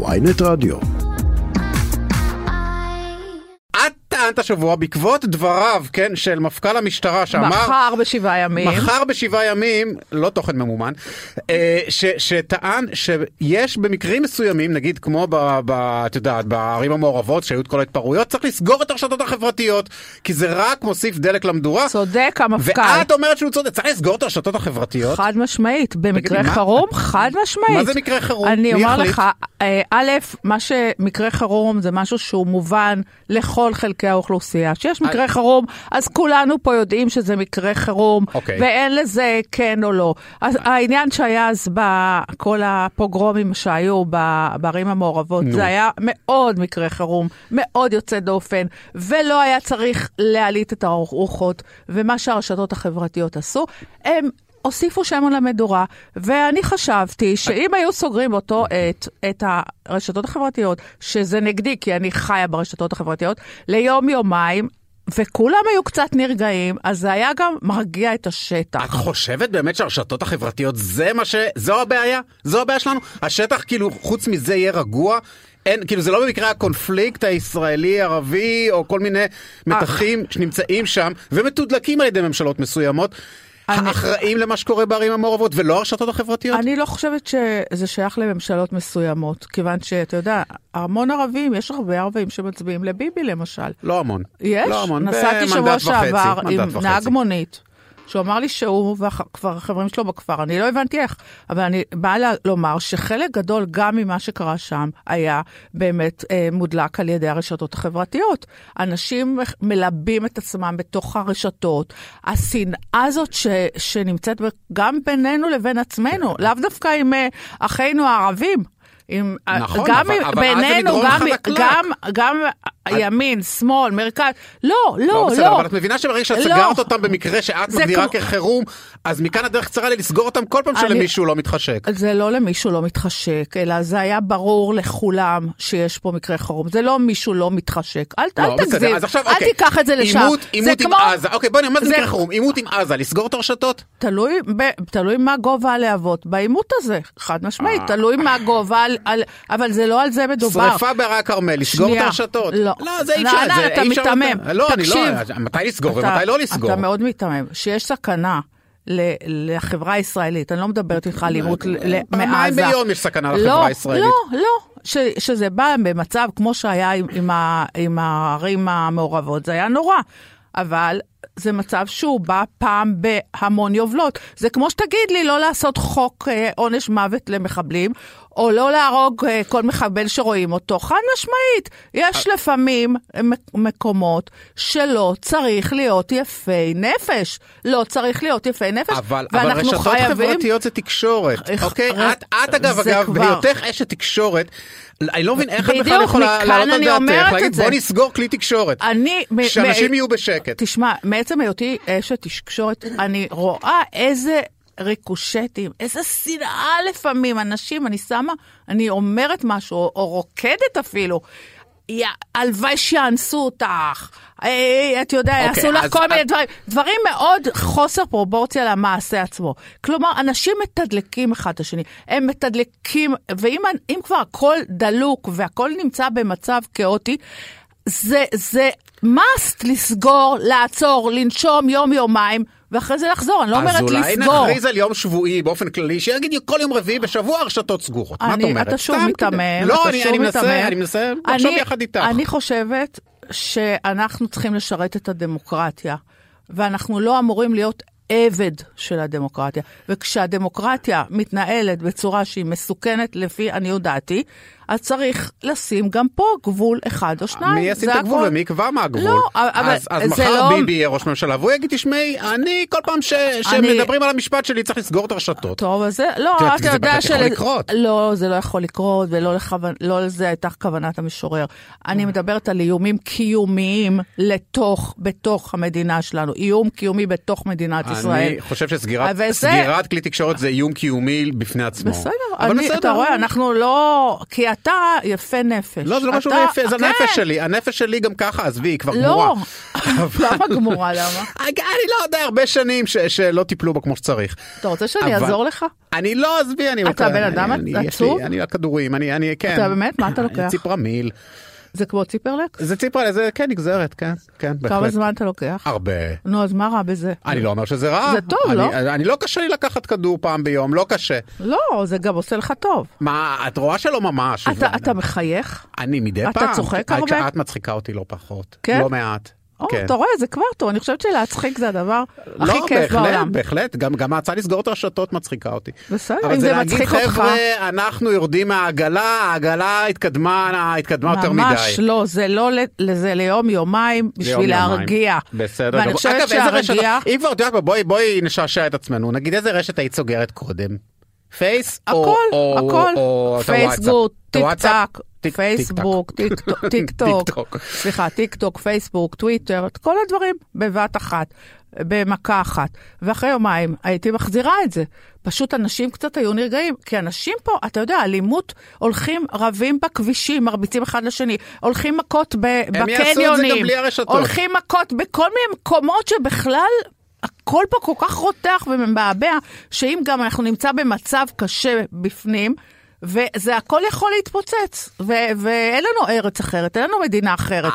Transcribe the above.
ויינט רדיו. את טענת השבוע בעקבות דבריו, כן, של מפכ"ל המשטרה שאמר... מחר בשבעה ימים. מחר בשבעה ימים, לא תוכן ממומן, אה, ש, שטען שיש במקרים מסוימים, נגיד כמו, ב, ב, את יודעת, בערים המעורבות שהיו את כל ההתפרעויות, צריך לסגור את הרשתות החברתיות, כי זה רק מוסיף דלק למדורה. צודק המפכ"ל. ואת אומרת שהוא צודק, צריך לסגור את הרשתות החברתיות? חד משמעית, במקרה תגידי, מה- חירום, חד משמעית. מה זה מקרה חירום? אני אומר? לך, אה, א', מה שמקרה חירום זה משהו שהוא מובן לכל חלקי האוכלוסייה. כשיש מקרה חירום, אז כולנו פה יודעים שזה מקרה חירום, אוקיי. ואין לזה כן או לא. אז העניין שהיה אז בכל הפוגרומים שהיו בערים המעורבות, נו. זה היה מאוד מקרה חירום, מאוד יוצא דופן, ולא היה צריך להעלית את הרוחות, ומה שהרשתות החברתיות עשו, הם... הוסיפו שם על המדורה, ואני חשבתי שאם היו סוגרים באותו עת את הרשתות החברתיות, שזה נגדי, כי אני חיה ברשתות החברתיות, ליום-יומיים, וכולם היו קצת נרגעים, אז זה היה גם מרגיע את השטח. את חושבת באמת שהרשתות החברתיות זה מה ש... זו הבעיה? זו הבעיה שלנו? השטח כאילו חוץ מזה יהיה רגוע? אין, כאילו זה לא במקרה הקונפליקט הישראלי-ערבי או כל מיני מתחים שנמצאים שם ומתודלקים על ידי ממשלות מסוימות. אני- האחראים למה שקורה בערים המעורבות ולא הרשתות החברתיות? אני לא חושבת שזה שייך לממשלות מסוימות, כיוון שאתה יודע, המון ערבים, יש הרבה ערבים שמצביעים לביבי למשל. לא המון. יש, לא המון. נסעתי שבוע שעבר עם. נהג מונית, שהוא אמר לי שהוא וכבר החברים שלו בכפר, אני לא הבנתי איך, אבל אני באה לומר שחלק גדול גם ממה שקרה שם היה באמת אה, מודלק על ידי הרשתות החברתיות. אנשים מלבים את עצמם בתוך הרשתות. השנאה הזאת ש, שנמצאת גם בינינו לבין עצמנו, לאו דווקא עם אה, אחינו הערבים. עם, נכון, גם אבל- אבל אז זה בינינו, גם, חלקלק. גם, גם ימין, שמאל, מרכז, לא, לא, לא, לא. אבל את מבינה שברגע שאת לא. סגרת אותם במקרה שאת מגדירה כמו- כחירום, אז מכאן הדרך קצרה לי לסגור אותם כל פעם אני- שלמישהו לא מתחשק. זה לא למישהו לא מתחשק, אלא זה היה ברור לכולם שיש פה מקרה חירום. זה לא מישהו לא מתחשק. אל, לא, אל תגזים, אל אוקיי. תיקח את זה לשם. עימות, עם כמו- עזה. אוקיי, בואי נראה מה זה זה- מקרה חירום. עימות עם עזה, לסגור את הרשתות? תלוי, ב, תלוי מה גובה הלהבות בעימות הזה, חד משמעית, אה. תלוי מה גובה, על, אבל זה לא על זה מדובר. שריפה בהרי הכרמל, לסגור את. הרשתות. לא. לא, זה אי לא, אפשר. לא, זה אתה מיתמם. לא, אני לא. מתי לסגור ומתי לא לסגור? אתה מאוד מיתמם. שיש סכנה לחברה הישראלית, אני לא מדברת איתך על עימות ל- ל- פעמיים מעזה. ביום יש סכנה לחברה לא, הישראלית. לא, לא. ש, שזה בא במצב כמו שהיה עם, עם, ה, עם הערים המעורבות, זה היה נורא. אבל זה מצב שהוא בא פעם בהמון יובלות. זה כמו שתגיד לי לא לעשות חוק אה, עונש מוות למחבלים, או לא להרוג אה, כל מחבל שרואים אותו. חד משמעית, יש לפעמים אה, מק- מקומות שלא צריך להיות יפי נפש. לא צריך להיות יפי נפש, אבל, אבל ואנחנו רשתות חייבים... חברתיות זה תקשורת, איך- אוקיי? ר- את, את אגב, אגב, כבר- בהיותך אשת תקשורת, אני לא מבין איך את בכלל יכולה מכאן להעלות על דעתך, להגיד. בוא נסגור כלי תקשורת, אני... שאנשים יהיו בשקט. תשמע, מעצם היותי אשת תקשורת, אני רואה איזה ריקושטים, איזה שנאה לפעמים. אנשים, אני שמה, אני אומרת משהו, או רוקדת אפילו. הלוואי שיאנסו אותך, אה, אתה יודע, אוקיי, יעשו לך אז- כל מיני אז- דברים, דברים מאוד חוסר פרופורציה למעשה עצמו. כלומר, אנשים מתדלקים אחד את השני, הם מתדלקים, ואם אם כבר הכל דלוק והכל נמצא במצב כאוטי, זה, זה must לסגור, לעצור, לנשום יום-יומיים, ואחרי זה לחזור. אני לא אומרת אז אולי לסגור. נכריז על יום שבועי באופן כללי, שיגיד כל יום רביעי בשבוע הרשתות סגורות. מה את אומרת? אתה שוב מיתמם, לא, אתה אני- שוב מיתמם. אני מנסה לחשוב יחד איתך. אני חושבת שאנחנו צריכים לשרת את הדמוקרטיה, ואנחנו לא אמורים להיות עבד של הדמוקרטיה. וכשהדמוקרטיה מתנהלת בצורה שהיא מסוכנת לפי עניות דעתי, אז צריך לשים גם פה גבול אחד או שניים. מי ישים זה את הגבול הכל. ומי יקבע מה הגבול? לא, אבל אז, אז זה מחר לא- ביבי יהיה ראש ממשלה והוא יגיד, תשמעי, אני כל פעם ש... שמדברים על המשפט שלי צריך לסגור את הרשתות. טוב, אז זה, לא, את אתה זה יודע באמת יכול לקרות. לא, זה לא יכול לקרות, ולא לכוון... לא לזה הייתה כוונת המשורר. אני מדברת על איומים קיומיים לתוך, בתוך המדינה שלנו. איום קיומי בתוך מדינת אני ישראל. אני חושב שסגירת וזה- כלי תקשורת זה איום קיומי בפני עצמו. בסדר, אני, בסדר. אתה רואה, אנחנו לא... כי אתה יפה נפש. לא, זה לא משהו יפה, זה כן. הנפש שלי. הנפש שלי גם ככה, עזבי, היא כבר לא, גמורה. למה גמורה? למה? אני לא יודע, הרבה שנים שלא טיפלו בה כמו שצריך. אתה רוצה שאני אעזור לך? אני לא, עזבי, אני... אתה בן אדם אני- אני- עצוב? אני הכדורים, אני, אני, כן. אתה באמת? מה אתה לוקח? ציפרמיל. זה כמו ציפרלקס? זה ציפרמיל, זה כן נגזרת, כן, כן, בהחלט. כמה זמן אתה לוקח? הרבה. נו, אז מה רע בזה? אני לא אומר שזה רע. זה טוב, אני, לא? אני, אני לא קשה לי לקחת כדור פעם ביום, לא קשה. לא, זה גם עושה לך טוב. מה, את רואה שלא ממש. אתה, אתה מחייך? אני מדי אתה פעם. צוחק את- הרבה? את מצחיקה אותי לא פחות. כן? לא מעט. או, כן. אתה רואה, זה כבר טוב. אני חושבת שלהצחיק זה הדבר הכי לא, כיף בהחלט, בעולם. בהחלט, גם, גם ההצעה לסגור את הרשתות מצחיקה אותי. בסדר, אבל אם זה זה להגיד, מצחיק אותך... חבר'ה, אנחנו יורדים מהעגלה, העגלה התקדמה, התקדמה יותר מדי. ממש לא, זה לא, ל- זה ליום יומיים בשביל ליום. להרגיע. בסדר. ואני. חושבת שהרגיעה... אם כבר, את יודעת, בואי נשעשע את עצמנו. נגיד איזה רשת היית סוגרת קודם? פייס? הכל, הכל, פייסבוק, טיק? טק, פייסבוק, טיק טוק. סליחה, טיק טוק, פייסבוק, טוויטר, את כל הדברים בבת אחת, במכה אחת. ואחרי יומיים הייתי מחזירה את זה. פשוט אנשים קצת היו נרגעים, כי אנשים פה, אתה יודע, אלימות, הולכים רבים בכבישים, מרביצים אחד לשני, הולכים מכות בקניונים. הולכים מכות בכל מיני מקומות שבכלל... הכל פה כל כך רותח ומבעבע, שאם גם אנחנו נמצא במצב קשה בפנים, וזה הכל יכול להתפוצץ, ואין לנו ארץ אחרת, אין לנו מדינה אחרת.